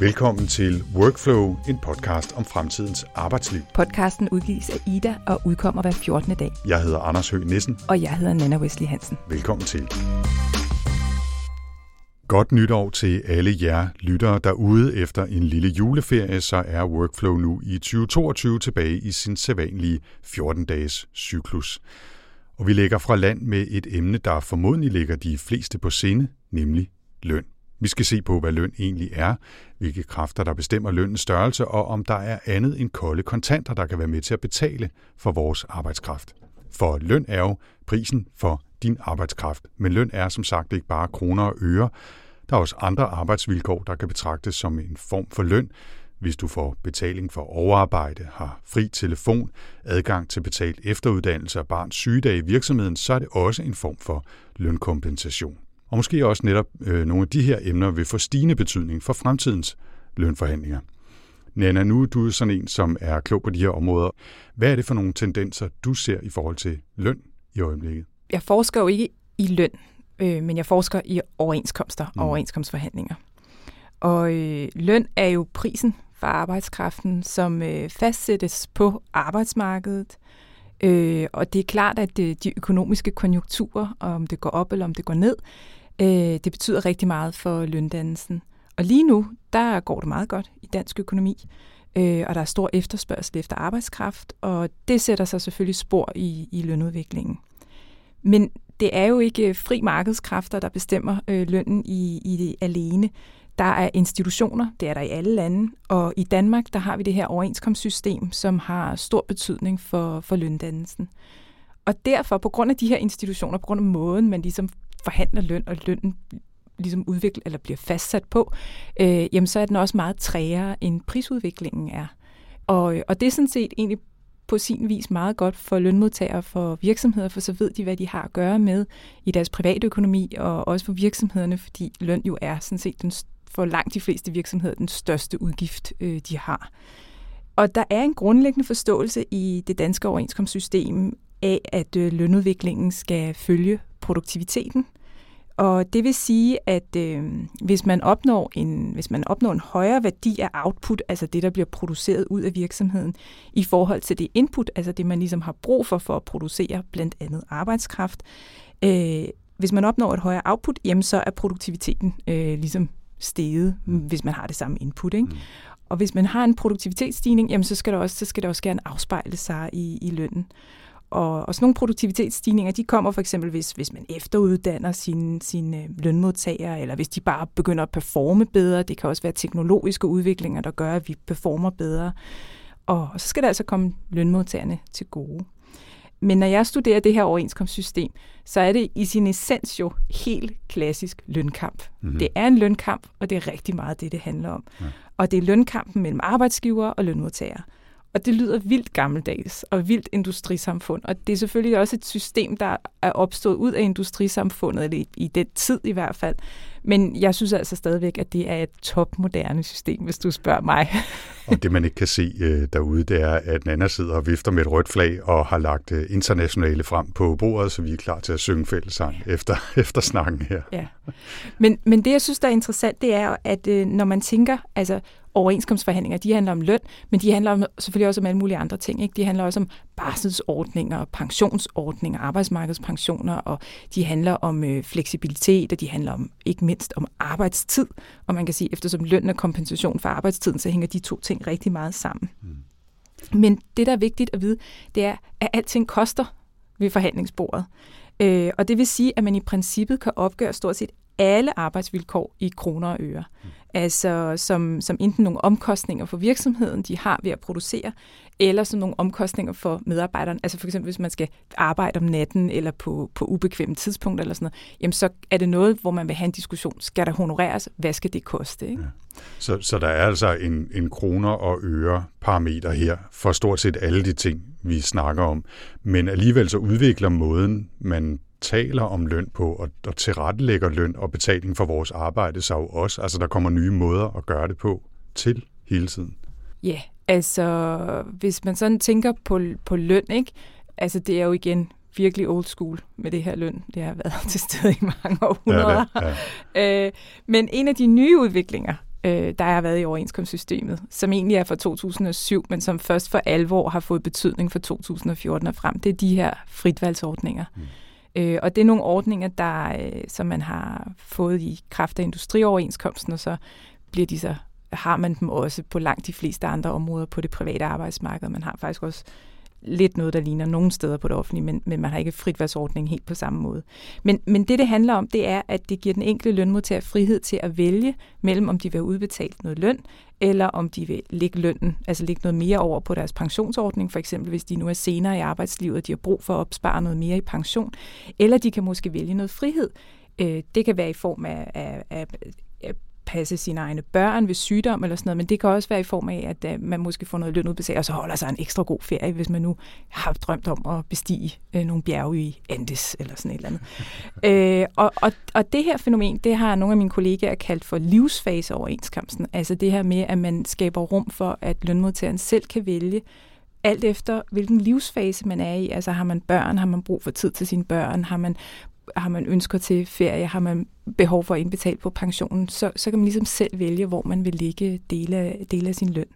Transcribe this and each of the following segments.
Velkommen til Workflow, en podcast om fremtidens arbejdsliv. Podcasten udgives af Ida og udkommer hver 14. dag. Jeg hedder Anders Høgh Nissen. Og jeg hedder Nana Wesley Hansen. Velkommen til. Godt nytår til alle jer lyttere derude. Efter en lille juleferie, så er Workflow nu i 2022 tilbage i sin sædvanlige 14-dages cyklus. Og vi lægger fra land med et emne, der formodentlig ligger de fleste på sinde, nemlig løn. Vi skal se på, hvad løn egentlig er, hvilke kræfter, der bestemmer lønnens størrelse, og om der er andet end kolde kontanter, der kan være med til at betale for vores arbejdskraft. For løn er jo prisen for din arbejdskraft, men løn er som sagt ikke bare kroner og øre. Der er også andre arbejdsvilkår, der kan betragtes som en form for løn, hvis du får betaling for overarbejde, har fri telefon, adgang til betalt efteruddannelse og barns sygedag i virksomheden, så er det også en form for lønkompensation. Og måske også netop øh, nogle af de her emner vil få stigende betydning for fremtidens lønforhandlinger. Nana, nu er du sådan en, som er klog på de her områder. Hvad er det for nogle tendenser, du ser i forhold til løn i øjeblikket? Jeg forsker jo ikke i løn, øh, men jeg forsker i overenskomster og mm. overenskomstforhandlinger. Og øh, løn er jo prisen for arbejdskraften, som øh, fastsættes på arbejdsmarkedet. Øh, og det er klart, at det, de økonomiske konjunkturer, om det går op eller om det går ned, øh, det betyder rigtig meget for løndannelsen. Og lige nu, der går det meget godt i dansk økonomi, øh, og der er stor efterspørgsel efter arbejdskraft, og det sætter sig selvfølgelig spor i, i lønudviklingen. Men det er jo ikke fri markedskræfter, der bestemmer øh, lønnen i, i det alene. Der er institutioner, det er der i alle lande, og i Danmark der har vi det her overenskomstsystem, som har stor betydning for, for løndannelsen. Og derfor, på grund af de her institutioner, på grund af måden, man ligesom forhandler løn, og lønnen ligesom udvikler eller bliver fastsat på, øh, jamen så er den også meget træere, end prisudviklingen er. Og, og det er sådan set egentlig på sin vis meget godt for lønmodtagere, for virksomheder, for så ved de, hvad de har at gøre med i deres private økonomi, og også for virksomhederne, fordi løn jo er sådan set den for langt de fleste virksomheder den største udgift, øh, de har. Og der er en grundlæggende forståelse i det danske overenskomstsystem af, at øh, lønudviklingen skal følge produktiviteten. Og det vil sige, at øh, hvis, man opnår en, hvis man opnår en højere værdi af output, altså det, der bliver produceret ud af virksomheden, i forhold til det input, altså det, man ligesom har brug for for at producere blandt andet arbejdskraft, øh, hvis man opnår et højere output, jamen så er produktiviteten øh, ligesom steget, mm. hvis man har det samme input. Ikke? Mm. Og hvis man har en produktivitetsstigning, jamen så skal det også, så skal det også gerne afspejle sig i, i lønnen. Og, og sådan nogle produktivitetsstigninger, de kommer for eksempel, hvis, hvis man efteruddanner sine, sine lønmodtagere, eller hvis de bare begynder at performe bedre. Det kan også være teknologiske udviklinger, der gør, at vi performer bedre. Og, og så skal det altså komme lønmodtagerne til gode. Men når jeg studerer det her overenskomstsystem, så er det i sin essens jo helt klassisk lønkamp. Mm-hmm. Det er en lønkamp, og det er rigtig meget det, det handler om. Ja. Og det er lønkampen mellem arbejdsgivere og lønmodtagere. Og det lyder vildt gammeldags og vildt industrisamfund. Og det er selvfølgelig også et system, der er opstået ud af industrisamfundet, eller i, i den tid i hvert fald. Men jeg synes altså stadigvæk, at det er et topmoderne system, hvis du spørger mig. og det man ikke kan se øh, derude, det er, at Nana sidder og vifter med et rødt flag og har lagt øh, internationale frem på bordet, så vi er klar til at synge fællesang efter, efter snakken her. Ja. Men, men det, jeg synes, der er interessant, det er, at øh, når man tænker, altså overenskomstforhandlinger, de handler om løn, men de handler om, selvfølgelig også om alle mulige andre ting. Ikke? De handler også om barselsordninger, pensionsordninger, arbejdsmarkedspensioner, og de handler om øh, fleksibilitet, og de handler om ikke mindst om arbejdstid. Og man kan sige, eftersom løn er kompensation for arbejdstiden, så hænger de to ting rigtig meget sammen. Mm. Men det, der er vigtigt at vide, det er, at alting koster ved forhandlingsbordet. Øh, og det vil sige, at man i princippet kan opgøre stort set alle arbejdsvilkår i kroner og øre. Mm. Altså som, som enten nogle omkostninger for virksomheden, de har ved at producere, eller sådan nogle omkostninger for medarbejderen. Altså for eksempel, hvis man skal arbejde om natten, eller på, på ubekvemme tidspunkter, eller sådan noget, jamen så er det noget, hvor man vil have en diskussion. Skal der honoreres? Hvad skal det koste? Ikke? Ja. Så, så der er altså en, en kroner og øre parameter her for stort set alle de ting, vi snakker om. Men alligevel så udvikler måden, man taler om løn på og, og tilrettelægger løn og betaling for vores arbejde så jo også. Altså der kommer nye måder at gøre det på til hele tiden. Ja, yeah, altså hvis man sådan tænker på, på løn, ikke? Altså det er jo igen virkelig old school med det her løn. Det har været til stede i mange århundreder. Ja, ja. øh, men en af de nye udviklinger, øh, der har været i overenskomstsystemet, som egentlig er fra 2007, men som først for alvor har fået betydning for 2014 og frem. Det er de her fritvalgsordninger. Mm. Øh, og det er nogle ordninger, der, øh, som man har fået i kraft af industrioverenskomsten, og så bliver de så har man dem også på langt de fleste andre områder på det private arbejdsmarked. Man har faktisk også lidt noget, der ligner nogle steder på det offentlige, men, men man har ikke fritvalgsordning helt på samme måde. Men, men det, det handler om, det er, at det giver den enkelte lønmodtager frihed til at vælge mellem, om de vil have udbetalt noget løn, eller om de vil lægge lønnen, altså lægge noget mere over på deres pensionsordning, for eksempel hvis de nu er senere i arbejdslivet, og de har brug for at opspare noget mere i pension, eller de kan måske vælge noget frihed. Øh, det kan være i form af, af, af passe sine egne børn ved sygdom eller sådan noget, men det kan også være i form af, at uh, man måske får noget løn udbetalt, og så holder sig en ekstra god ferie, hvis man nu har drømt om at bestige uh, nogle bjerge i Andes eller sådan et eller andet. uh, og, og, og det her fænomen, det har nogle af mine kollegaer kaldt for livsfaseoverenskomsten, altså det her med, at man skaber rum for, at lønmodtageren selv kan vælge, alt efter hvilken livsfase man er i. Altså har man børn, har man brug for tid til sine børn, har man har man ønsker til ferie, har man behov for at indbetale på pensionen, så, så kan man ligesom selv vælge, hvor man vil ligge dele af, dele af sin løn.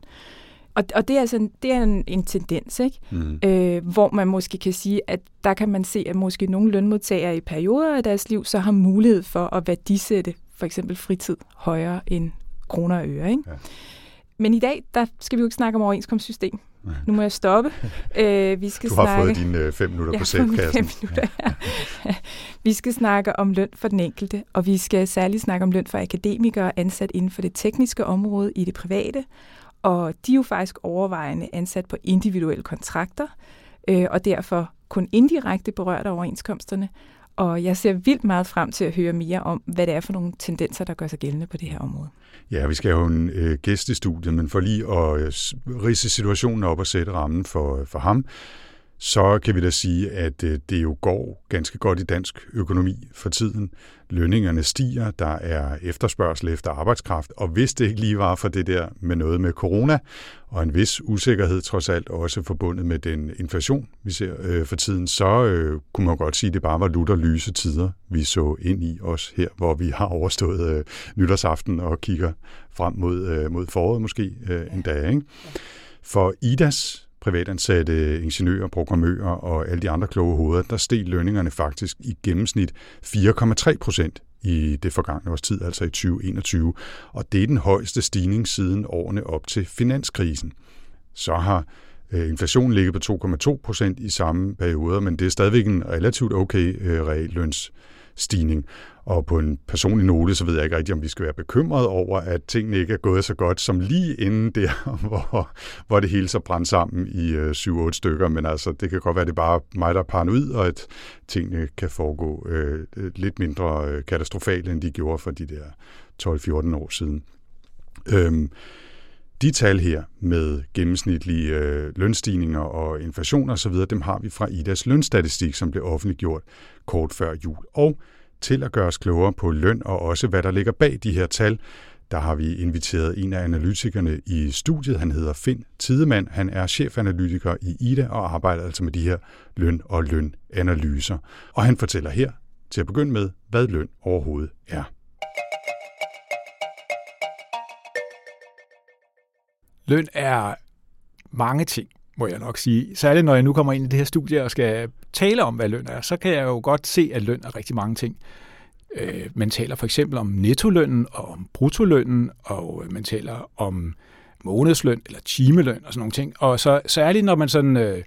Og, og det er, altså det er en, en tendens, ikke? Mm. Øh, hvor man måske kan sige, at der kan man se, at måske nogle lønmodtagere i perioder af deres liv så har mulighed for at værdisætte for eksempel fritid højere end kroner og øre. Ikke? Ja. Men i dag, der skal vi jo ikke snakke om overenskomstsystem. Nu må jeg stoppe. Øh, vi skal du har snakke... fået dine øh, fem minutter på sætkassen. Fem minutter, ja. vi skal snakke om løn for den enkelte, og vi skal særligt snakke om løn for akademikere ansat inden for det tekniske område i det private. Og de er jo faktisk overvejende ansat på individuelle kontrakter, øh, og derfor kun indirekte berørt af overenskomsterne. Og jeg ser vildt meget frem til at høre mere om, hvad det er for nogle tendenser, der gør sig gældende på det her område. Ja, vi skal have en øh, gæst i studiet, men for lige at øh, rise situationen op og sætte rammen for, øh, for ham, så kan vi da sige, at øh, det jo går ganske godt i dansk økonomi for tiden. Lønningerne stiger, der er efterspørgsel efter arbejdskraft, og hvis det ikke lige var for det der med noget med corona, og en vis usikkerhed trods alt også forbundet med den inflation, vi ser øh, for tiden, så øh, kunne man godt sige, at det bare var lutter lyse tider, vi så ind i os her, hvor vi har overstået øh, nytårsaften og kigger frem mod, øh, mod foråret måske øh, en dag. Ikke? For IDAS privatansatte ingeniører, programmører og alle de andre kloge hoveder, der steg lønningerne faktisk i gennemsnit 4,3 procent i det forgangne års tid, altså i 2021. Og det er den højeste stigning siden årene op til finanskrisen. Så har øh, inflationen ligget på 2,2 procent i samme periode, men det er stadigvæk en relativt okay øh, realløns stigning. Og på en personlig note, så ved jeg ikke rigtig, om vi skal være bekymrede over, at tingene ikke er gået så godt som lige inden der, hvor, hvor det hele så brændte sammen i øh, 7-8 stykker. Men altså, det kan godt være, at det er bare mig, der er ud, og at tingene kan foregå øh, øh lidt mindre øh, katastrofale, end de gjorde for de der 12-14 år siden. Øhm, de tal her med gennemsnitlige øh, lønstigninger og inflation osv., dem har vi fra IDAs lønstatistik, som blev offentliggjort kort før jul. Og til at gøre os klogere på løn og også hvad der ligger bag de her tal, der har vi inviteret en af analytikerne i studiet. Han hedder Finn Tidemand. Han er chefanalytiker i IDA og arbejder altså med de her løn- og lønanalyser. Og han fortæller her til at begynde med, hvad løn overhovedet er. Løn er mange ting, må jeg nok sige. Særligt når jeg nu kommer ind i det her studie og skal tale om, hvad løn er, så kan jeg jo godt se, at løn er rigtig mange ting. Øh, man taler for eksempel om nettolønnen og om bruttolønnen, og man taler om månedsløn eller timeløn og sådan nogle ting. Og så særligt når man sådan, øh,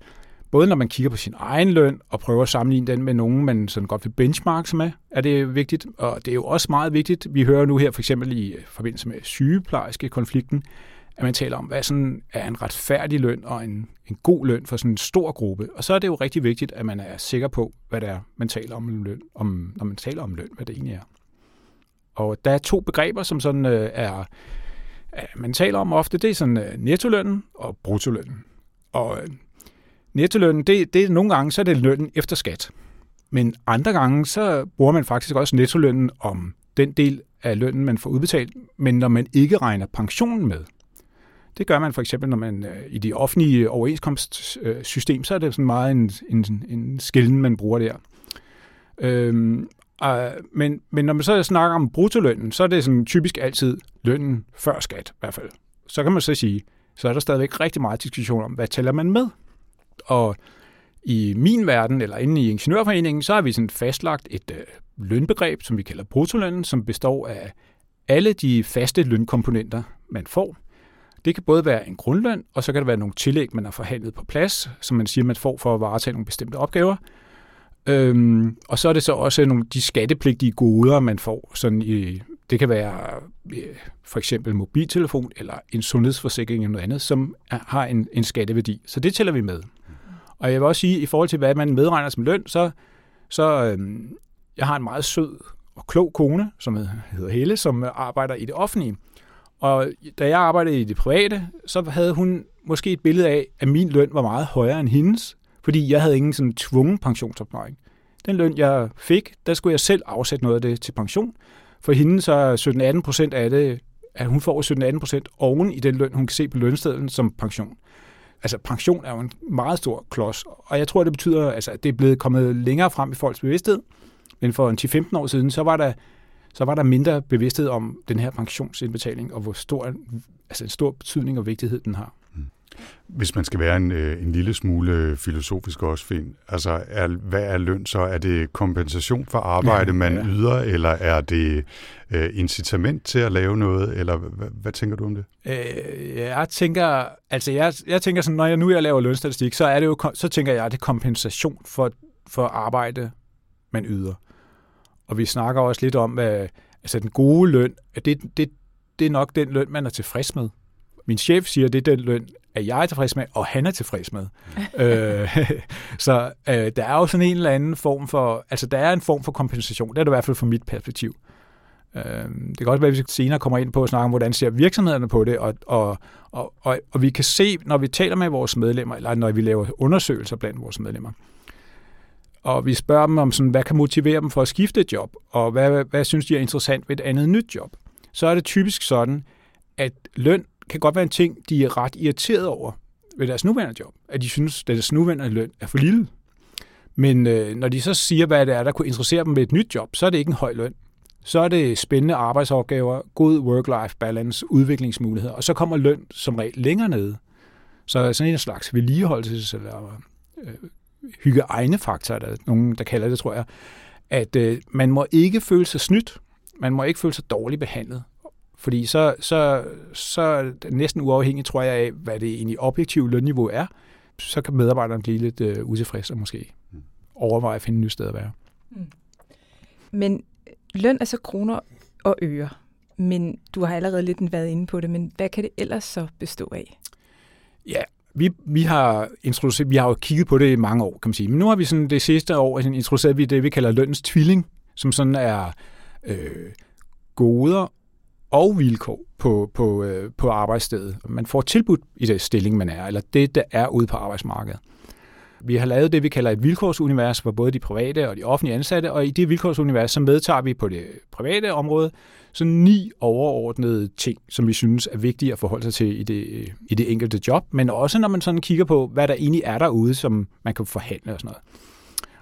både når man kigger på sin egen løn og prøver at sammenligne den med nogen, man sådan godt vil benchmarke med, er det vigtigt. Og det er jo også meget vigtigt. Vi hører nu her for eksempel i øh, forbindelse med sygeplejerske konflikten, at man taler om, hvad sådan er en retfærdig løn og en, en god løn for sådan en stor gruppe. Og så er det jo rigtig vigtigt, at man er sikker på, hvad det er, man taler om løn, om, når man taler om løn, hvad det egentlig er. Og der er to begreber, som sådan øh, er, øh, man taler om ofte, det er sådan øh, nettolønnen og bruttolønnen. Og øh, nettolønnen, det, det er nogle gange, så er det lønnen efter skat. Men andre gange, så bruger man faktisk også nettolønnen om den del af lønnen, man får udbetalt, men når man ikke regner pensionen med. Det gør man for eksempel, når man øh, i de offentlige overenskomstsystem, så er det sådan meget en, en, en skillen, man bruger der. Øhm, men, men når man så snakker om bruttolønnen, så er det sådan typisk altid lønnen før skat i hvert fald. Så kan man så sige, så er der stadigvæk rigtig meget diskussion om, hvad tæller man med? Og i min verden, eller inde i Ingeniørforeningen, så har vi sådan fastlagt et øh, lønbegreb, som vi kalder bruttolønnen, som består af alle de faste lønkomponenter, man får. Det kan både være en grundløn, og så kan der være nogle tillæg, man har forhandlet på plads, som man siger, man får for at varetage nogle bestemte opgaver. Øhm, og så er det så også nogle de skattepligtige goder, man får. Sådan i, det kan være øh, for eksempel mobiltelefon eller en sundhedsforsikring eller noget andet, som er, har en, en skatteværdi. Så det tæller vi med. Og jeg vil også sige, i forhold til hvad man medregner som løn, så, så øhm, jeg har en meget sød og klog kone, som hedder Helle, som arbejder i det offentlige. Og da jeg arbejdede i det private, så havde hun måske et billede af, at min løn var meget højere end hendes, fordi jeg havde ingen sådan tvungen pensionsopsparing. Den løn, jeg fik, der skulle jeg selv afsætte noget af det til pension. For hende så 17-18 procent af det, at hun får 17-18 procent oven i den løn, hun kan se på lønstedet som pension. Altså pension er jo en meget stor klods, og jeg tror, det betyder, altså, at det er blevet kommet længere frem i folks bevidsthed. Men for en 10-15 år siden, så var der så var der mindre bevidsthed om den her pensionsindbetaling, og hvor stor, altså en stor betydning og vigtighed den har. Mm. Hvis man skal være en, øh, en lille smule filosofisk også, Finn, altså er, hvad er løn så? Er det kompensation for arbejde, ja, man ja. yder, eller er det øh, incitament til at lave noget, eller hvad, hvad tænker du om det? Øh, jeg tænker, altså jeg, jeg tænker sådan, når jeg nu jeg laver lønstatistik, så er det jo, så tænker jeg, at det er kompensation for, for arbejde, man yder. Og vi snakker også lidt om, at altså den gode løn, at det, det, det er nok den løn, man er tilfreds med. Min chef siger, at det er den løn, at jeg er tilfreds med, og han er tilfreds med. øh, så øh, der er jo sådan en eller anden form for, altså der er en form for kompensation, det er det i hvert fald fra mit perspektiv. Øh, det kan også være, at vi senere kommer ind på at snakke om, hvordan ser virksomhederne på det, og, og, og, og, og vi kan se, når vi taler med vores medlemmer, eller når vi laver undersøgelser blandt vores medlemmer, og vi spørger dem om, sådan, hvad kan motivere dem for at skifte et job, og hvad, hvad, synes de er interessant ved et andet nyt job. Så er det typisk sådan, at løn kan godt være en ting, de er ret irriteret over ved deres nuværende job. At de synes, at deres nuværende løn er for lille. Men øh, når de så siger, hvad det er, der kunne interessere dem ved et nyt job, så er det ikke en høj løn. Så er det spændende arbejdsopgaver, god work-life balance, udviklingsmuligheder, og så kommer løn som regel længere nede. Så sådan en slags vedligeholdelses- eller øh, hygiejnefaktor, der er nogen, der kalder det, tror jeg, at øh, man må ikke føle sig snydt, man må ikke føle sig dårligt behandlet. Fordi så, så, så næsten uafhængigt, tror jeg, af, hvad det egentlig objektive lønniveau er, så kan medarbejderen blive lidt øh, utilfredse og måske overveje at finde et nyt sted at være. Mm. Men løn er så kroner og øre. Men du har allerede lidt været inde på det, men hvad kan det ellers så bestå af? Ja, vi, vi, har introduceret, vi har jo kigget på det i mange år, kan man sige. Men nu har vi sådan det sidste år introduceret vi det, vi kalder lønens tvilling, som sådan er øh, goder og vilkår på, på, øh, på arbejdsstedet. Man får tilbudt i det stilling, man er, eller det, der er ude på arbejdsmarkedet. Vi har lavet det, vi kalder et vilkårsunivers for både de private og de offentlige ansatte, og i det vilkårsunivers, så medtager vi på det private område så ni overordnede ting, som vi synes er vigtige at forholde sig til i det, øh, i det enkelte job, men også når man sådan kigger på, hvad der egentlig er derude, som man kan forhandle og sådan noget.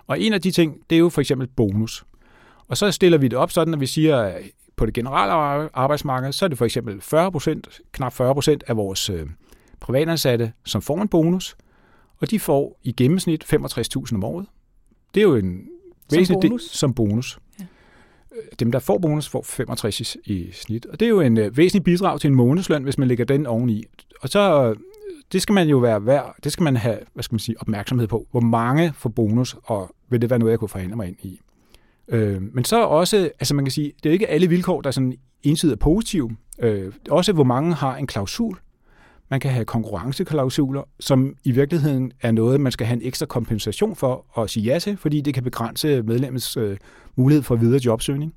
Og en af de ting, det er jo for eksempel bonus. Og så stiller vi det op sådan, at vi siger, at på det generelle arbejdsmarked, så er det for eksempel 40% knap 40% af vores øh, privatansatte, som får en bonus, og de får i gennemsnit 65.000 om året. Det er jo en væsentlig del som bonus. Ja. Øh, dem, der får bonus, får 65 i snit. Og det er jo en øh, væsentlig bidrag til en månedsløn, hvis man lægger den oveni. Og så øh, det skal man jo være værd, det skal man have hvad skal man sige, opmærksomhed på. Hvor mange får bonus, og vil det være noget, jeg kunne forhandle mig ind i? Øh, men så også, altså man kan sige, det er ikke alle vilkår, der er sådan ensidigt er positive. Øh, også hvor mange har en klausul. Man kan have konkurrenceklausuler, som i virkeligheden er noget, man skal have en ekstra kompensation for at sige ja til, fordi det kan begrænse medlemmets øh, mulighed for videre jobsøgning.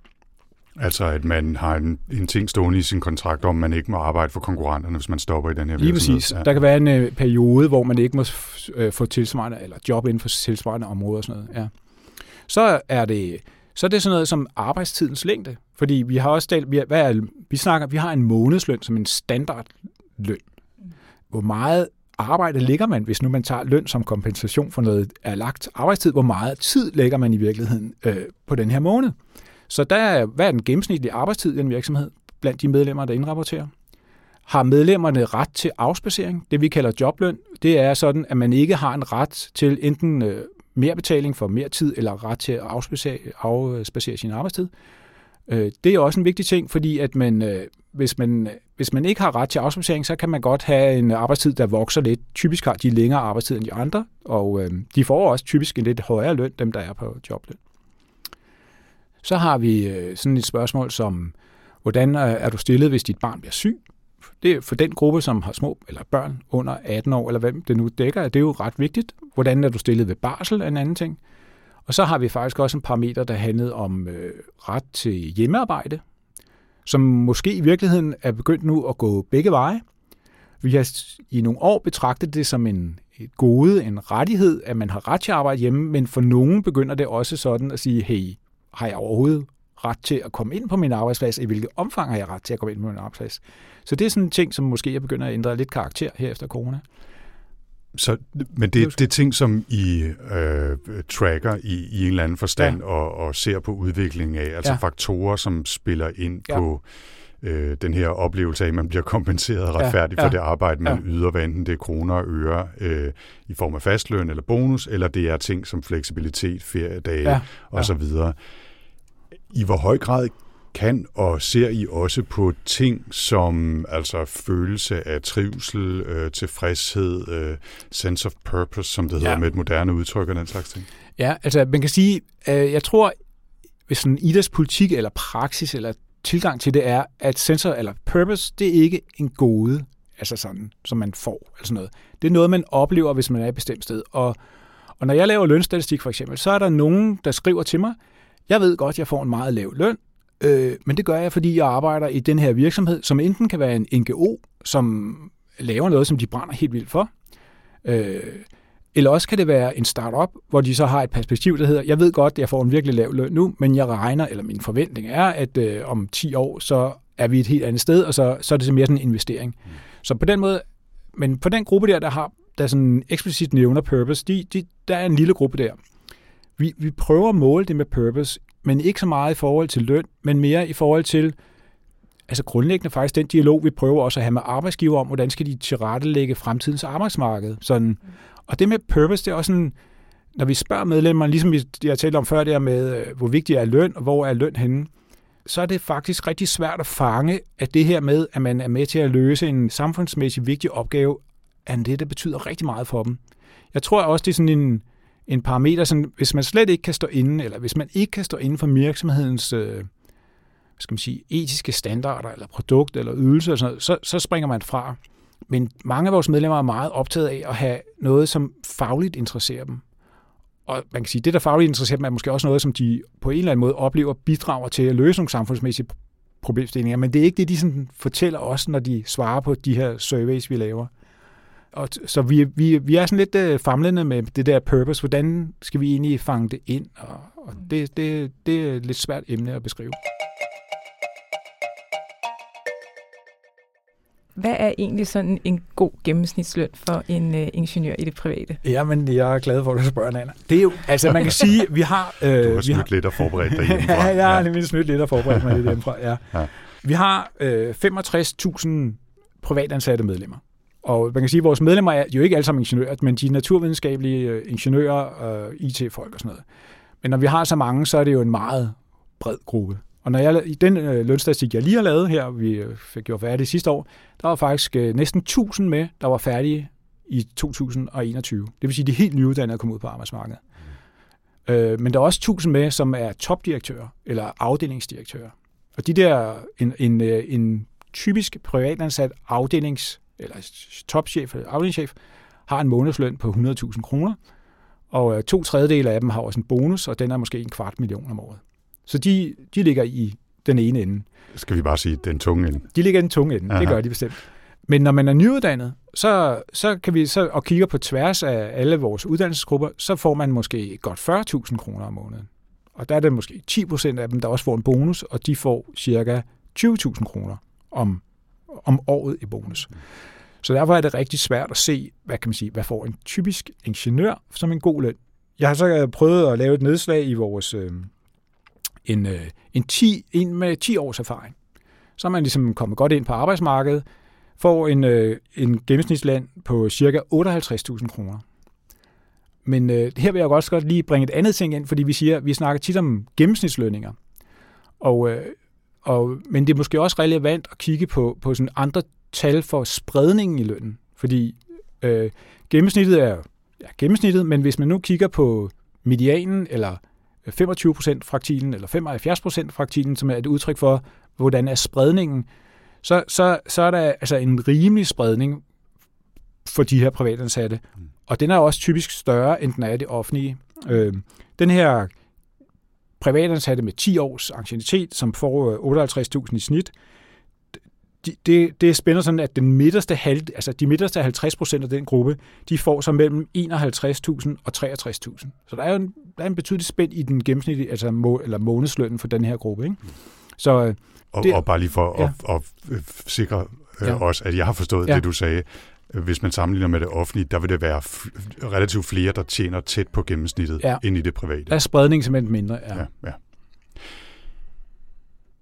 Altså at man har en, en ting stående i sin kontrakt om, man ikke må arbejde for konkurrenterne, hvis man stopper i den her virksomhed. Lige præcis. Ja. Der kan være en øh, periode, hvor man ikke må øh, få tilsvarende, eller job inden for tilsvarende områder og sådan noget. Ja. Så er det så er det sådan noget som arbejdstidens længde. Fordi vi har også talt, vi, hvad er, vi snakker, vi har en månedsløn som en standardløn. Hvor meget arbejde lægger man, hvis nu man tager løn som kompensation for noget er lagt arbejdstid, hvor meget tid lægger man i virkeligheden øh, på den her måned. Så der er, hvad er den gennemsnitlige arbejdstid i en virksomhed blandt de medlemmer, der indrapporterer? Har medlemmerne ret til afspacering? Det vi kalder jobløn, det er sådan, at man ikke har en ret til enten øh, mere betaling for mere tid, eller ret til at afspacere, afspacere sin arbejdstid. Øh, det er også en vigtig ting, fordi at man, øh, hvis, man, hvis man ikke har ret til afspacering, så kan man godt have en arbejdstid, der vokser lidt. Typisk har de længere arbejdstid end de andre, og øh, de får også typisk en lidt højere løn, dem der er på jobløn. Så har vi øh, sådan et spørgsmål som, hvordan øh, er du stillet, hvis dit barn bliver syg? Det er for den gruppe, som har små eller børn under 18 år, eller hvem det nu dækker, det er jo ret vigtigt. Hvordan er du stillet ved barsel, er en anden ting. Og så har vi faktisk også en parameter, der handlede om øh, ret til hjemmearbejde, som måske i virkeligheden er begyndt nu at gå begge veje. Vi har i nogle år betragtet det som en et gode, en rettighed, at man har ret til at arbejde hjemme, men for nogen begynder det også sådan at sige, hey, har jeg overhovedet ret til at komme ind på min arbejdsplads? I hvilket omfang har jeg ret til at komme ind på min arbejdsplads? Så det er sådan en ting, som måske er begyndt at ændre lidt karakter her efter corona. Så, men det, det er ting, som I øh, tracker i, i en eller anden forstand ja. og, og ser på udviklingen af, altså ja. faktorer, som spiller ind ja. på øh, den her oplevelse af, at man bliver kompenseret retfærdigt ja. Ja. for det arbejde, man ja. yder, hvad enten det er kroner og øre øh, i form af fastløn eller bonus, eller det er ting som fleksibilitet, feriedage ja. osv. Ja. I hvor høj grad kan og ser I også på ting som altså følelse af trivsel, øh, tilfredshed, øh, sense of purpose, som det hedder ja. med et moderne udtryk og den slags ting? Ja, altså man kan sige, øh, jeg tror, hvis sådan IDAs politik eller praksis eller tilgang til det er, at sensor eller purpose, det er ikke en gode, altså sådan, som man får, altså noget. Det er noget, man oplever, hvis man er et bestemt sted. Og, og når jeg laver lønstatistik for eksempel, så er der nogen, der skriver til mig, jeg ved godt, jeg får en meget lav løn, Øh, men det gør jeg, fordi jeg arbejder i den her virksomhed, som enten kan være en NGO, som laver noget, som de brænder helt vildt for, øh, eller også kan det være en startup, hvor de så har et perspektiv, der hedder, jeg ved godt, at jeg får en virkelig lav løn nu, men jeg regner, eller min forventning er, at øh, om 10 år, så er vi et helt andet sted, og så, så er det mere sådan en investering. Mm. Så på den måde, men på den gruppe der, der har der sådan eksplicit nævner purpose, de, de, der er en lille gruppe der. Vi, vi prøver at måle det med purpose men ikke så meget i forhold til løn, men mere i forhold til, altså grundlæggende faktisk den dialog, vi prøver også at have med arbejdsgiver om, hvordan skal de tilrettelægge fremtidens arbejdsmarked. Sådan. Og det med purpose, det er også sådan, når vi spørger medlemmerne, ligesom vi, har talt om før der med, øh, hvor vigtig er løn, og hvor er løn henne, så er det faktisk rigtig svært at fange, at det her med, at man er med til at løse en samfundsmæssig vigtig opgave, er det, der betyder rigtig meget for dem. Jeg tror også, det er sådan en, en parameter, sådan, hvis man slet ikke kan stå inden, eller hvis man ikke kan stå inden for virksomhedens øh, skal man sige, etiske standarder, eller produkt, eller ydelse, og sådan noget, så, så springer man fra. Men mange af vores medlemmer er meget optaget af at have noget, som fagligt interesserer dem. Og man kan sige, det, der fagligt interesserer dem, er måske også noget, som de på en eller anden måde oplever bidrager til at løse nogle samfundsmæssige problemstillinger. Men det er ikke det, de sådan fortæller os, når de svarer på de her surveys, vi laver. Og så vi, vi, vi er sådan lidt øh, famlende med det der purpose. Hvordan skal vi egentlig fange det ind? Og, og det, det, det er et lidt svært emne at beskrive. Hvad er egentlig sådan en god gennemsnitsløn for en øh, ingeniør i det private? Ja, men jeg er glad for, at du spørger, Nana. Det er jo, altså man kan sige, vi har... Øh, du har snydt har, lidt og forberedt dig hjemmefra. ja, jeg har nemlig snydt lidt og forberedt mig lidt hjemmefra, ja. ja. Vi har øh, 65.000 privatansatte medlemmer. Og man kan sige, at vores medlemmer er jo ikke alle sammen ingeniører, men de er naturvidenskabelige øh, ingeniører øh, og IT-folk og sådan noget. Men når vi har så mange, så er det jo en meget bred gruppe. Og når jeg, i den øh, lønstatistik, jeg lige har lavet her, vi øh, fik gjort færdig sidste år, der var faktisk øh, næsten 1000 med, der var færdige i 2021. Det vil sige, at de helt nyuddannede kom ud på arbejdsmarkedet. Øh, men der er også 1000 med, som er topdirektører eller afdelingsdirektører. Og de der, en, en, en typisk privatansat afdelings eller topchef eller afdelingschef, har en månedsløn på 100.000 kroner, og øh, to tredjedele af dem har også en bonus, og den er måske en kvart million om året. Så de, de ligger i den ene ende. Skal vi bare sige den tunge ende? De ligger i den tunge ende, Aha. det gør de bestemt. Men når man er nyuddannet, så, så kan vi så og kigger på tværs af alle vores uddannelsesgrupper, så får man måske godt 40.000 kroner om måneden. Og der er det måske 10 procent af dem, der også får en bonus, og de får cirka 20.000 kroner om om året i bonus. Så derfor er det rigtig svært at se, hvad kan man sige, hvad får en typisk ingeniør som en god løn. Jeg har så øh, prøvet at lave et nedslag i vores øh, en, øh, en, 10, en med 10 års erfaring. Så er man ligesom kommet godt ind på arbejdsmarkedet, får en, øh, en gennemsnitsland på cirka 58.000 kroner. Men øh, her vil jeg også godt lige bringe et andet ting ind, fordi vi siger, vi snakker tit om gennemsnitslønninger. Og, øh, og, men det er måske også relevant at kigge på, på sådan andre tal for spredningen i lønnen. Fordi øh, gennemsnittet er ja, gennemsnittet, men hvis man nu kigger på medianen, eller 25% fraktilen, eller 75% fraktilen, som er et udtryk for, hvordan er spredningen, så, så, så er der altså en rimelig spredning for de her privatansatte. Mm. Og den er også typisk større, end den er i det offentlige. Øh, den her privatansatte med 10 års ancienitet, som får 58.000 i snit, det, det spænder sådan, at den midterste halv, altså de midterste 50 procent af den gruppe, de får så mellem 51.000 og 63.000. Så der er jo en, der er en betydelig spænd i den gennemsnitlige, altså må, eller månedslønnen for den her gruppe. Ikke? Så, og, det, og bare lige for ja. at, at sikre øh, ja. os, at jeg har forstået ja. det, du sagde. Hvis man sammenligner med det offentlige, der vil det være relativt flere, der tjener tæt på gennemsnittet, ja. end i det private. Der er spredning simpelthen mindre, ja. ja, ja.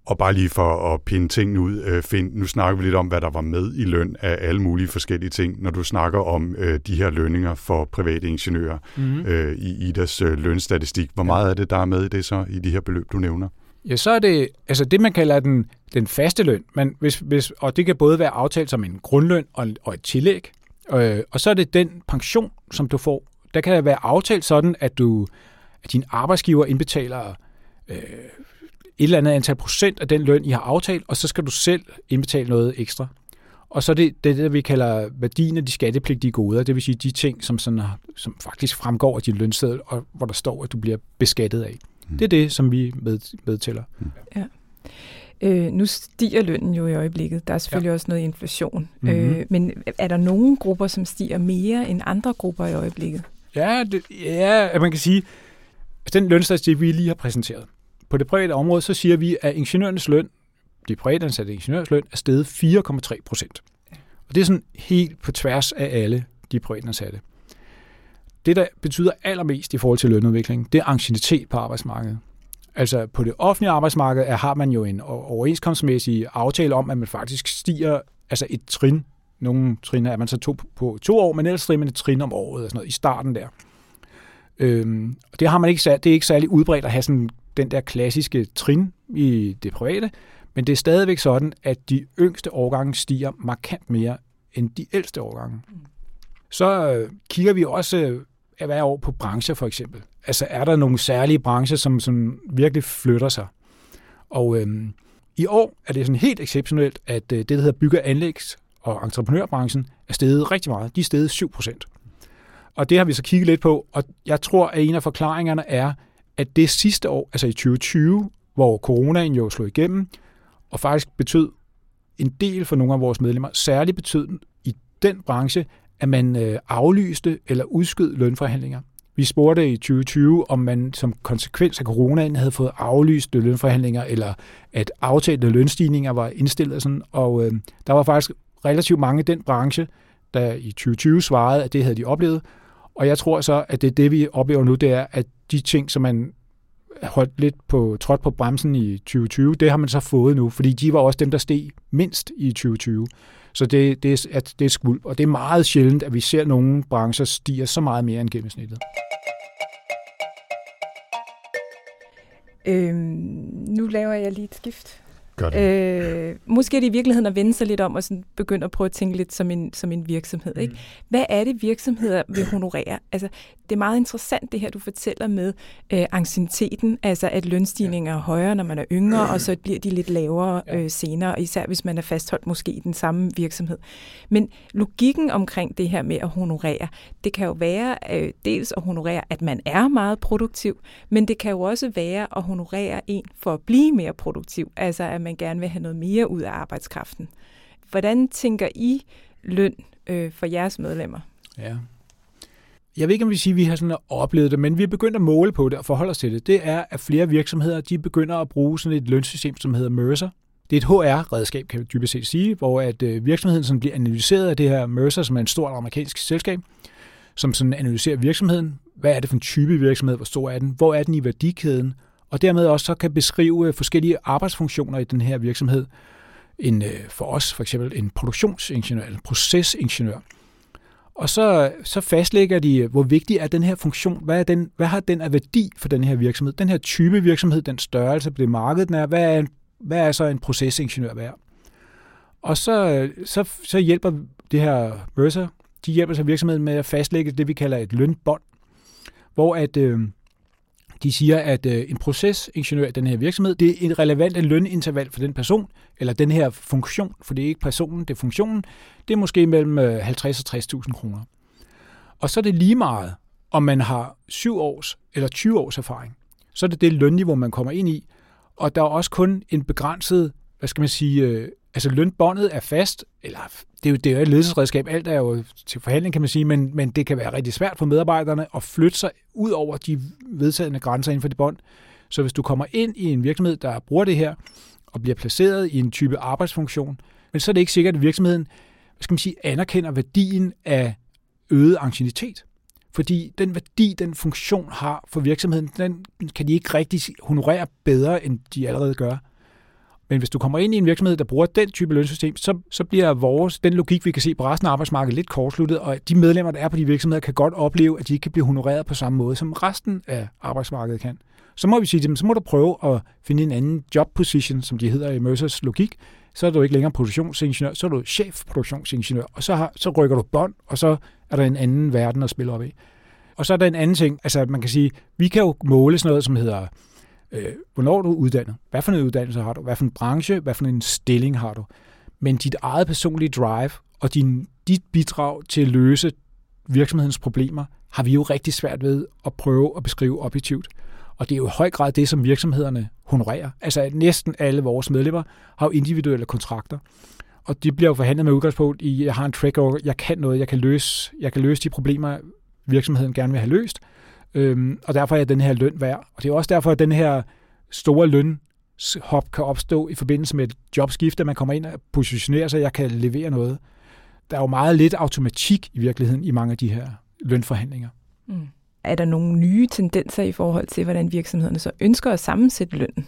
Og bare lige for at pinde tingene ud, øh, Finn, nu snakker vi lidt om, hvad der var med i løn af alle mulige forskellige ting. Når du snakker om øh, de her lønninger for private ingeniører mm-hmm. øh, i IDAs øh, lønstatistik, hvor meget er det, der er med i det så, i de her beløb, du nævner? Ja, så er det altså det, man kalder den, den faste løn. Men hvis, hvis, og det kan både være aftalt som en grundløn og, og et tillæg. Øh, og så er det den pension, som du får. Der kan det være aftalt sådan, at du at din arbejdsgiver indbetaler øh, et eller andet antal procent af den løn, I har aftalt, og så skal du selv indbetale noget ekstra. Og så er det det, der vi kalder værdien af de skattepligtige goder, det vil sige de ting, som, sådan, som faktisk fremgår af din lønseddel, og hvor der står, at du bliver beskattet af. Mm. Det er det, som vi med, medtæller. Mm. Ja. Øh, nu stiger lønnen jo i øjeblikket. Der er selvfølgelig ja. også noget inflation. Mm-hmm. Øh, men er der nogle grupper, som stiger mere end andre grupper i øjeblikket? Ja, det, ja man kan sige, at den lønstatistik, vi lige har præsenteret, på det private område, så siger vi, at ingeniørernes løn, de private ansatte ingeniørers løn, er steget 4,3 procent. Og det er sådan helt på tværs af alle de private ansatte. Det, der betyder allermest i forhold til lønudvikling, det er ancienitet på arbejdsmarkedet. Altså på det offentlige arbejdsmarked er, har man jo en overenskomstmæssig aftale om, at man faktisk stiger altså et trin. Nogle trin er man så to på to år, men ellers stiger man et trin om året og sådan noget, i starten der. Øhm, det har man ikke, det er ikke særlig udbredt at have sådan den der klassiske trin i det private, men det er stadigvæk sådan, at de yngste årgange stiger markant mere end de ældste årgange. Så øh, kigger vi også øh, hver år på brancher for eksempel. Altså er der nogle særlige brancher, som, som virkelig flytter sig? Og øhm, i år er det sådan helt exceptionelt, at øh, det, der hedder bygge- anlægs- og entreprenørbranchen, er steget rigtig meget. De er steget 7 procent. Og det har vi så kigget lidt på, og jeg tror, at en af forklaringerne er, at det sidste år, altså i 2020, hvor coronaen jo slog igennem, og faktisk betød en del for nogle af vores medlemmer, særligt betød i den branche, at man øh, aflyste eller udskød lønforhandlinger. Vi spurgte i 2020, om man som konsekvens af coronaen havde fået aflyst lønforhandlinger, eller at aftalte lønstigninger var indstillet. Sådan, og øh, der var faktisk relativt mange i den branche, der i 2020 svarede, at det havde de oplevet. Og jeg tror så, at det er det, vi oplever nu, det er, at de ting, som man holdt lidt på trådt på bremsen i 2020, det har man så fået nu, fordi de var også dem, der steg mindst i 2020. Så det, det, er, det er skvulp, og det er meget sjældent, at vi ser nogle brancher stiger så meget mere end gennemsnittet. Øhm, nu laver jeg lige et skift. Gør det. Øh, måske er det i virkeligheden at vende sig lidt om og sådan begynde at prøve at tænke lidt som en, som en virksomhed. Ikke? Mm. Hvad er det, virksomheder vil honorere? Altså, det er meget interessant, det her, du fortæller med øh, ancieniteten, altså at lønstigninger er højere, når man er yngre, og så bliver de lidt lavere øh, senere, især hvis man er fastholdt måske i den samme virksomhed. Men logikken omkring det her med at honorere, det kan jo være øh, dels at honorere, at man er meget produktiv, men det kan jo også være at honorere en for at blive mere produktiv, altså at man gerne vil have noget mere ud af arbejdskraften. Hvordan tænker I løn øh, for jeres medlemmer? Ja, jeg ved ikke, om vi siger, at vi har sådan oplevet det, men vi er begyndt at måle på det og forholde os til det. Det er, at flere virksomheder de begynder at bruge sådan et lønsystem, som hedder Mercer, det er et HR-redskab, kan vi dybest set sige, hvor at øh, virksomheden sådan bliver analyseret af det her Mercer, som er en stor amerikansk selskab, som sådan analyserer virksomheden. Hvad er det for en type virksomhed? Hvor stor er den? Hvor er den i værdikæden? Og dermed også så kan beskrive øh, forskellige arbejdsfunktioner i den her virksomhed. En, øh, for os for eksempel en produktionsingeniør, en procesingeniør. Og så, så fastlægger de, øh, hvor vigtig er den her funktion, hvad, er den, hvad har den af værdi for den her virksomhed, den her type virksomhed, den størrelse på det marked, den er, hvad er, hvad er så en procesingeniør værd? Og så, så, så hjælper det her Mercer, de hjælper så virksomheden med at fastlægge det, vi kalder et lønbånd, hvor at, øh, de siger, at øh, en procesingeniør i den her virksomhed, det er et relevant løninterval for den person, eller den her funktion, for det er ikke personen, det er funktionen, det er måske mellem øh, 50 og 60.000 kroner. Og så er det lige meget, om man har 7 års eller 20 års erfaring. Så er det det lønniveau, man kommer ind i. Og der er også kun en begrænset, hvad skal man sige, øh, altså lønbåndet er fast, eller det er jo, det er jo et ledelsesredskab, alt er jo til forhandling, kan man sige, men, men det kan være rigtig svært for medarbejderne at flytte sig ud over de vedtagende grænser inden for det bånd. Så hvis du kommer ind i en virksomhed, der bruger det her, og bliver placeret i en type arbejdsfunktion, men så er det ikke sikkert, at virksomheden hvad skal man sige, anerkender værdien af øget anginitet. Fordi den værdi, den funktion har for virksomheden, den kan de ikke rigtig honorere bedre, end de allerede gør. Men hvis du kommer ind i en virksomhed, der bruger den type lønsystem, så, så bliver vores, den logik, vi kan se på resten af arbejdsmarkedet, lidt kortsluttet, og de medlemmer, der er på de virksomheder, kan godt opleve, at de ikke kan blive honoreret på samme måde, som resten af arbejdsmarkedet kan. Så må vi sige til dem, så må du prøve at finde en anden job position, som de hedder i Mercers logik. Så er du ikke længere produktionsingeniør, så er du chefproduktionsingeniør, og så, har, så rykker du bånd, og så er der en anden verden at spille op i. Og så er der en anden ting, altså man kan sige, vi kan jo måle sådan noget, som hedder øh, hvornår du er uddannet, hvad for en uddannelse har du, hvad for en branche, hvad for en stilling har du. Men dit eget personlige drive og din, dit bidrag til at løse virksomhedens problemer, har vi jo rigtig svært ved at prøve at beskrive objektivt. Og det er jo i høj grad det, som virksomhederne honorerer. Altså næsten alle vores medlemmer har jo individuelle kontrakter. Og de bliver jo forhandlet med udgangspunkt i, jeg har en track over, jeg kan noget, jeg kan løse, jeg kan løse de problemer, virksomheden gerne vil have løst. Øhm, og derfor er den her løn værd. Og det er også derfor, at den her store lønhop kan opstå i forbindelse med et jobskift, at man kommer ind og positionerer sig, at jeg kan levere noget. Der er jo meget lidt automatik i virkeligheden i mange af de her lønforhandlinger. Mm. Er der nogle nye tendenser i forhold til, hvordan virksomhederne så ønsker at sammensætte lønnen?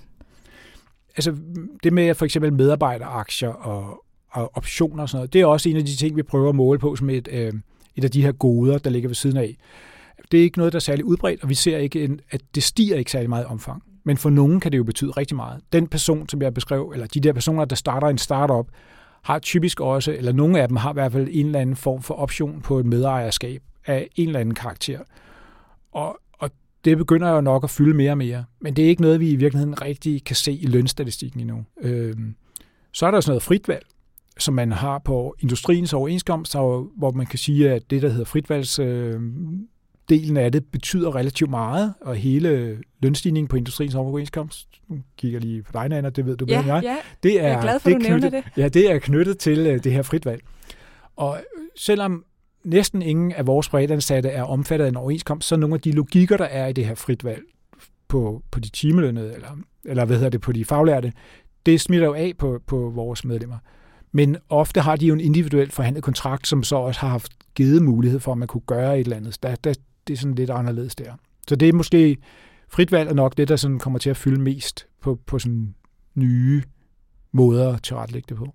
Altså det med for eksempel medarbejderaktier og, og optioner og sådan noget, det er også en af de ting, vi prøver at måle på som et, øh, et af de her goder, der ligger ved siden af det er ikke noget, der er særlig udbredt, og vi ser ikke, en, at det stiger ikke særlig meget omfang. Men for nogen kan det jo betyde rigtig meget. Den person, som jeg beskrev, eller de der personer, der starter en startup, har typisk også, eller nogle af dem har i hvert fald en eller anden form for option på et medejerskab af en eller anden karakter. Og, og det begynder jo nok at fylde mere og mere. Men det er ikke noget, vi i virkeligheden rigtig kan se i lønstatistikken endnu. Øhm, så er der sådan noget fritvalg, som man har på industriens overenskomst, hvor man kan sige, at det, der hedder fritvalgs øh, delen af det betyder relativt meget, og hele lønstigningen på industriens overenskomst, nu kigger lige på dig, Anna, det ved du ja, bedre end jeg, det er, jeg er glad for, det er du knyttet, det. Ja, det er knyttet til uh, det her fritvalg. Og selvom næsten ingen af vores bredansatte er omfattet af en overenskomst, så nogle af de logikker, der er i det her fritvalg på, på de timelønnede, eller, eller hvad hedder det, på de faglærte, det smitter jo af på, på vores medlemmer. Men ofte har de jo en individuelt forhandlet kontrakt, som så også har haft givet mulighed for, at man kunne gøre et eller andet. Der, der, det er sådan lidt anderledes der. Så det er måske frit valg er nok det, der sådan kommer til at fylde mest på, på sådan nye måder at tilrettelægge det på.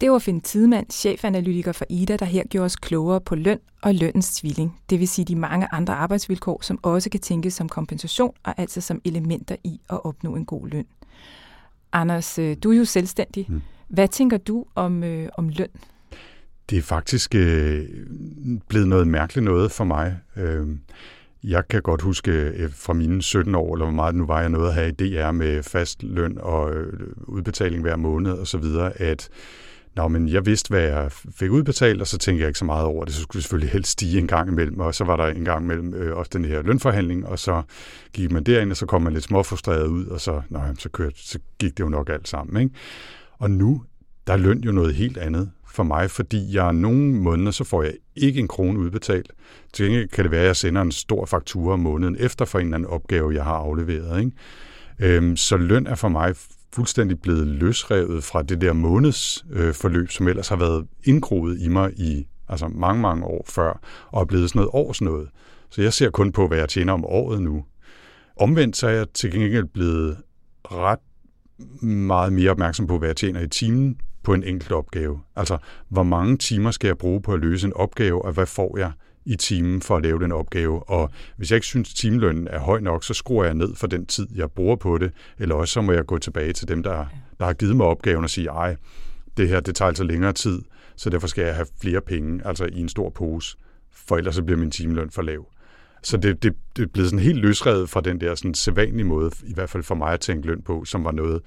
Det var Finn Tidemand, chefanalytiker for IDA, der her gjorde os klogere på løn og lønnens tvilling, det vil sige de mange andre arbejdsvilkår, som også kan tænkes som kompensation og altså som elementer i at opnå en god løn. Anders, øh, du er jo selvstændig. Mm. Hvad tænker du om, øh, om løn? Det er faktisk øh, blevet noget mærkeligt noget for mig. Øh, jeg kan godt huske øh, fra mine 17 år, eller hvor meget nu var jeg noget at have i DR med fast løn og øh, udbetaling hver måned og så videre, at Nå, men jeg vidste, hvad jeg fik udbetalt, og så tænkte jeg ikke så meget over det. Så skulle det selvfølgelig helst stige en gang imellem, og så var der en gang imellem øh, også den her lønforhandling, og så gik man derind, og så kom man lidt småfrustreret ud, og så, nå, så, kørte, så gik det jo nok alt sammen. Ikke? Og nu der er løn jo noget helt andet for mig, fordi jeg nogle måneder, så får jeg ikke en krone udbetalt. Til gengæld kan det være, at jeg sender en stor faktura måneden efter for en eller anden opgave, jeg har afleveret. Ikke? Øhm, så løn er for mig fuldstændig blevet løsrevet fra det der månedsforløb, øh, som ellers har været indgroet i mig i altså mange, mange år før, og er blevet sådan noget års noget. Så jeg ser kun på, hvad jeg tjener om året nu. Omvendt så er jeg til gengæld blevet ret meget mere opmærksom på, hvad jeg tjener i timen på en enkelt opgave. Altså, hvor mange timer skal jeg bruge på at løse en opgave, og hvad får jeg i timen for at lave den opgave. Og hvis jeg ikke synes, at timelønnen er høj nok, så skruer jeg ned for den tid, jeg bruger på det. Eller også så må jeg gå tilbage til dem, der, der har givet mig opgaven og sige, ej, det her det tager altså længere tid, så derfor skal jeg have flere penge, altså i en stor pose, for ellers så bliver min timeløn for lav. Så det, det, det er blevet sådan helt løsrevet fra den der sådan sædvanlige måde, i hvert fald for mig at tænke løn på, som var noget,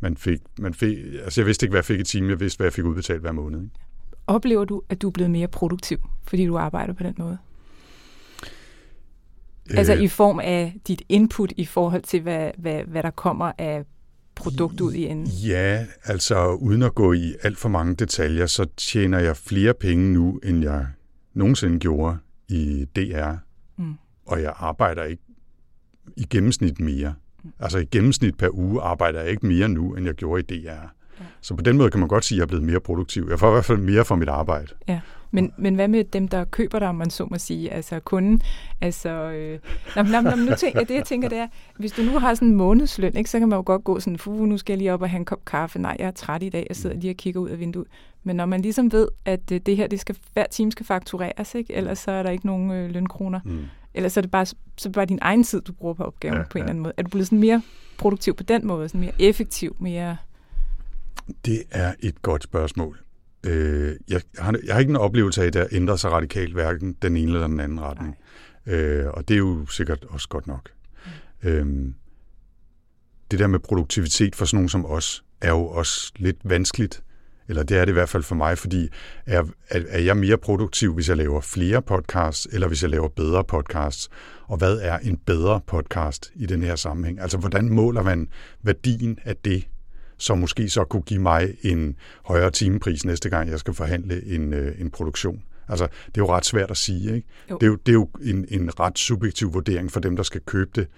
man fik, man fik, altså jeg vidste ikke, hvad jeg fik i time, jeg vidste, hvad jeg fik udbetalt hver måned. Ikke? Oplever du, at du er blevet mere produktiv, fordi du arbejder på den måde? Øh, altså i form af dit input i forhold til, hvad, hvad, hvad der kommer af produkt ud i enden? Ja, altså uden at gå i alt for mange detaljer, så tjener jeg flere penge nu, end jeg nogensinde gjorde i DR. Mm. Og jeg arbejder ikke i gennemsnit mere. Mm. Altså i gennemsnit per uge arbejder jeg ikke mere nu, end jeg gjorde i DR. Så på den måde kan man godt sige, at jeg er blevet mere produktiv. Jeg får i hvert fald mere for mit arbejde. Ja. Men, men hvad med dem, der køber dig, om man så må sige, altså kunden? Altså, øh, nå, nå, nå, nu tænker, det jeg tænker, det er, hvis du nu har sådan en månedsløn, ikke, så kan man jo godt gå sådan, fu, nu skal jeg lige op og have en kop kaffe. Nej, jeg er træt i dag, jeg sidder lige og kigger ud af vinduet. Men når man ligesom ved, at øh, det her, det skal, hver time skal faktureres, ikke? ellers så er der ikke nogen øh, lønkroner. Mm. Ellers så er det bare, så er det bare din egen tid, du bruger på opgaven ja, på en ja. eller anden måde. Er du blevet sådan mere produktiv på den måde, sådan mere effektiv, mere det er et godt spørgsmål. Øh, jeg, har, jeg har ikke en oplevelse af, at der ændrer sig radikalt, hverken den ene eller den anden retning. Øh, og det er jo sikkert også godt nok. Mm. Øh, det der med produktivitet for sådan nogen som os, er jo også lidt vanskeligt. Eller det er det i hvert fald for mig, fordi er, er jeg mere produktiv, hvis jeg laver flere podcasts, eller hvis jeg laver bedre podcasts? Og hvad er en bedre podcast i den her sammenhæng? Altså, hvordan måler man værdien af det, som måske så kunne give mig en højere timepris næste gang, jeg skal forhandle en, øh, en produktion. Altså, det er jo ret svært at sige. Ikke? Jo. Det, er jo, det er jo en, en ret subjektiv vurdering for dem, der skal købe det,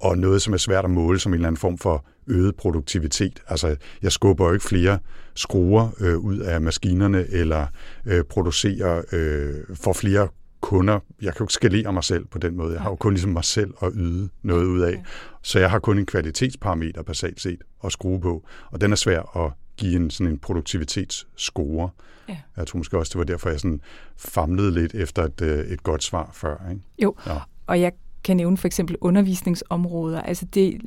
og noget, som er svært at måle som en eller anden form for øget produktivitet. Altså, jeg skubber jo ikke flere skruer øh, ud af maskinerne, eller øh, producerer, øh, for flere kunder. Jeg kan jo ikke skalere mig selv på den måde. Jeg har jo kun ligesom mig selv at yde noget ud af. Så jeg har kun en kvalitetsparameter basalt set at skrue på, og den er svær at give en sådan en produktivitetsscore. Ja. Jeg tror måske også, det var derfor, jeg sådan famlede lidt efter et, øh, et godt svar før. Ikke? Jo, ja. og jeg kan nævne for eksempel undervisningsområder. Altså det,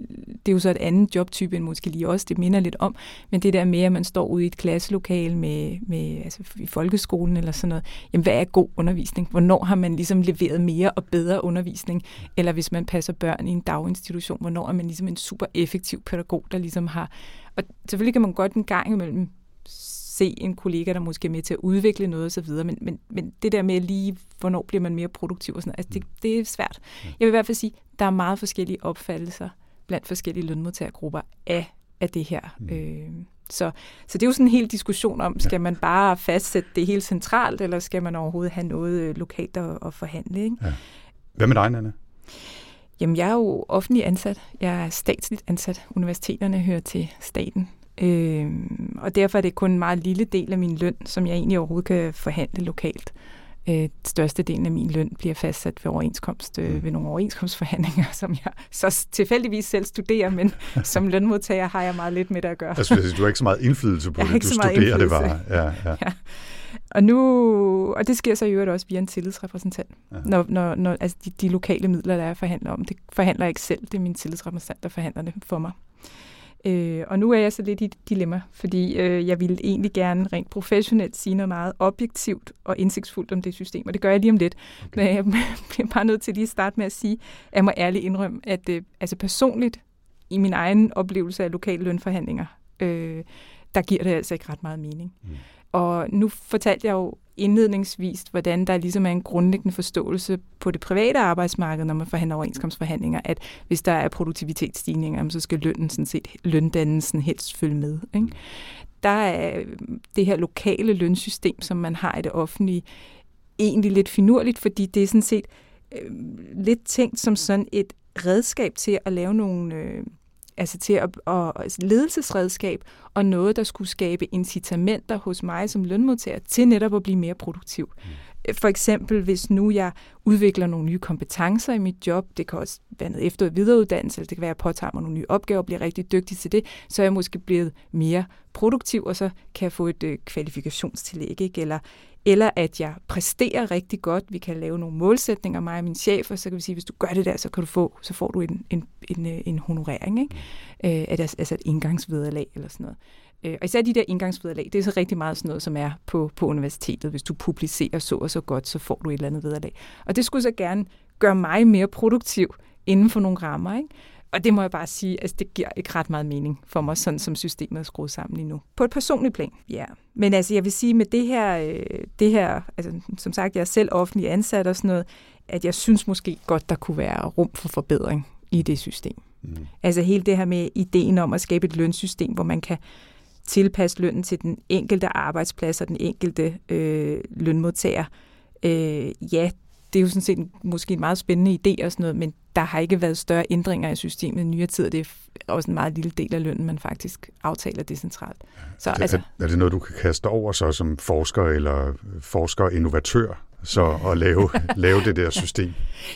det er jo så et andet jobtype end måske lige også, det minder lidt om, men det der med, at man står ude i et klasselokale med, med altså i folkeskolen eller sådan noget, jamen hvad er god undervisning? Hvornår har man ligesom leveret mere og bedre undervisning? Eller hvis man passer børn i en daginstitution, hvornår er man ligesom en super effektiv pædagog, der ligesom har... Og selvfølgelig kan man godt en gang imellem se en kollega, der måske er med til at udvikle noget osv., men, men, men det der med lige, hvornår bliver man mere produktiv og sådan altså det, det er svært. Jeg vil i hvert fald sige, der er meget forskellige opfattelser blandt forskellige lønmodtagergrupper af, af det her. Mm. Øh, så, så det er jo sådan en hel diskussion om, skal man bare fastsætte det helt centralt, eller skal man overhovedet have noget øh, lokalt at, at forhandle? Ikke? Ja. Hvad med dig, Nanne? Jamen, jeg er jo offentlig ansat. Jeg er statsligt ansat. Universiteterne hører til staten. Øh, og derfor er det kun en meget lille del af min løn, som jeg egentlig overhovedet kan forhandle lokalt. Øh, største delen af min løn bliver fastsat ved overenskomst, øh, mm. ved nogle overenskomstforhandlinger, som jeg så tilfældigvis selv studerer, men som lønmodtager har jeg meget lidt med det at gøre. Altså, du har ikke så meget indflydelse på jeg det, du studerer det bare. Ja, ja. ja. Og, nu, og det sker så i øvrigt også via en tillidsrepræsentant, ja. når, når, når altså de, de lokale midler, der er forhandler om. Det forhandler jeg ikke selv, det er min tillidsrepræsentant, der forhandler det for mig. Øh, og nu er jeg så lidt i et dilemma, fordi øh, jeg ville egentlig gerne rent professionelt sige noget meget objektivt og indsigtsfuldt om det system, og det gør jeg lige om lidt. Okay. Men jeg bliver bare nødt til lige at starte med at sige, at jeg må ærligt indrømme, at øh, altså personligt i min egen oplevelse af lokale lønforhandlinger, øh, der giver det altså ikke ret meget mening. Mm. Og nu fortalte jeg jo indledningsvis, hvordan der ligesom er en grundlæggende forståelse på det private arbejdsmarked, når man forhandler overenskomstforhandlinger, at hvis der er produktivitetsstigninger, så skal lønnen sådan set, løndannelsen helst følge med. Ikke? der er øh, det her lokale lønsystem, som man har i det offentlige, egentlig lidt finurligt, fordi det er sådan set øh, lidt tænkt som sådan et redskab til at lave nogle... Øh, altså til at, at ledelsesredskab og noget, der skulle skabe incitamenter hos mig som lønmodtager til netop at blive mere produktiv. Mm. For eksempel, hvis nu jeg udvikler nogle nye kompetencer i mit job, det kan også være noget efter- og videreuddannelse, eller det kan være, at jeg påtager mig nogle nye opgaver og bliver rigtig dygtig til det, så er jeg måske blevet mere produktiv, og så kan jeg få et øh, kvalifikationstillæg, ikke? Eller, eller at jeg præsterer rigtig godt. Vi kan lave nogle målsætninger, mig og min chef, og så kan vi sige, hvis du gør det der, så kan du få, så får du en, en, en, øh, en honorering, ikke? Øh, altså et indgangsvederlag eller sådan noget. Øh, og især de der indgangsvederlag, det er så rigtig meget sådan noget, som er på, på universitetet. Hvis du publicerer så og så godt, så får du et eller andet vederlag. Og det skulle så gerne gøre mig mere produktiv inden for nogle rammer, ikke? Og det må jeg bare sige, altså det giver ikke ret meget mening for mig, sådan som systemet er skruet sammen lige nu. På et personligt plan, ja. Men altså jeg vil sige med det her, øh, det her altså som sagt, jeg er selv offentlig ansat og sådan noget, at jeg synes måske godt, der kunne være rum for forbedring i det system. Mm. Altså hele det her med ideen om at skabe et lønsystem, hvor man kan tilpasse lønnen til den enkelte arbejdsplads og den enkelte øh, lønmodtager. Øh, ja, det er jo sådan set en, måske en meget spændende idé og sådan noget, men der har ikke været større ændringer i systemet i nyere tid, og det er også en meget lille del af lønnen, man faktisk aftaler decentralt. Så, er, det, altså, er det noget, du kan kaste over så som forsker eller forsker-innovatør? Så at lave, lave det der system.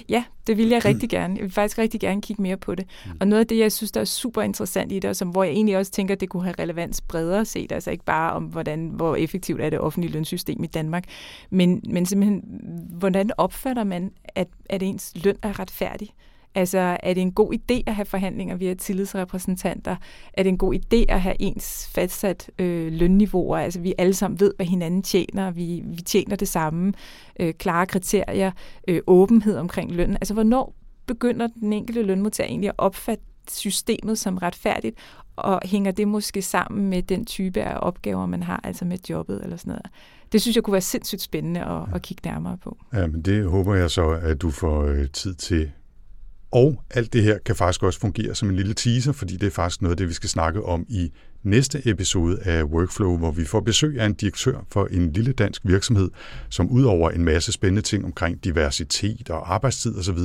Ja, det vil jeg rigtig gerne. Jeg vil faktisk rigtig gerne kigge mere på det. Mm. Og noget af det, jeg synes, der er super interessant i det, og som, hvor jeg egentlig også tænker, det kunne have relevans bredere set, altså ikke bare om, hvordan, hvor effektivt er det offentlige lønsystem i Danmark, men, men simpelthen, hvordan opfatter man, at, at ens løn er retfærdig? Altså, er det en god idé at have forhandlinger via tillidsrepræsentanter? Er det en god idé at have ens fastsat øh, lønniveauer? Altså, vi alle sammen ved, hvad hinanden tjener. Vi, vi tjener det samme. Øh, klare kriterier. Øh, åbenhed omkring lønnen. Altså, hvornår begynder den enkelte lønmodtager egentlig at opfatte systemet som retfærdigt, og hænger det måske sammen med den type af opgaver, man har, altså med jobbet eller sådan noget. Det synes jeg kunne være sindssygt spændende at, ja. at kigge nærmere på. Ja, men det håber jeg så, at du får øh, tid til og alt det her kan faktisk også fungere som en lille teaser, fordi det er faktisk noget af det, vi skal snakke om i næste episode af Workflow, hvor vi får besøg af en direktør for en lille dansk virksomhed, som udover en masse spændende ting omkring diversitet og arbejdstid osv.,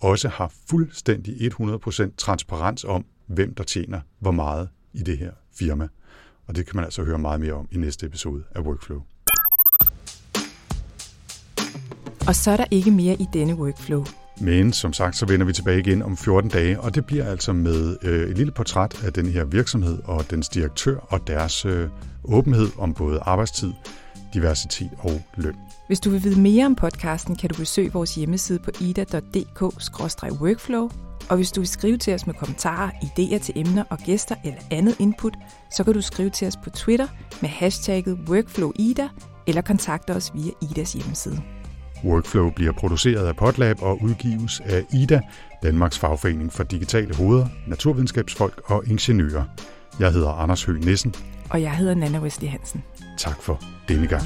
også har fuldstændig 100% transparens om, hvem der tjener hvor meget i det her firma. Og det kan man altså høre meget mere om i næste episode af Workflow. Og så er der ikke mere i denne Workflow. Men som sagt, så vender vi tilbage igen om 14 dage, og det bliver altså med øh, et lille portræt af den her virksomhed og dens direktør og deres øh, åbenhed om både arbejdstid, diversitet og løn. Hvis du vil vide mere om podcasten, kan du besøge vores hjemmeside på ida.dk-workflow, og hvis du vil skrive til os med kommentarer, idéer til emner og gæster eller andet input, så kan du skrive til os på Twitter med hashtagget WorkflowIda eller kontakte os via Idas hjemmeside. Workflow bliver produceret af Potlab og udgives af IDA, Danmarks fagforening for digitale hoveder, naturvidenskabsfolk og ingeniører. Jeg hedder Anders Høgh Nissen. Og jeg hedder Nana Wesley Hansen. Tak for denne gang.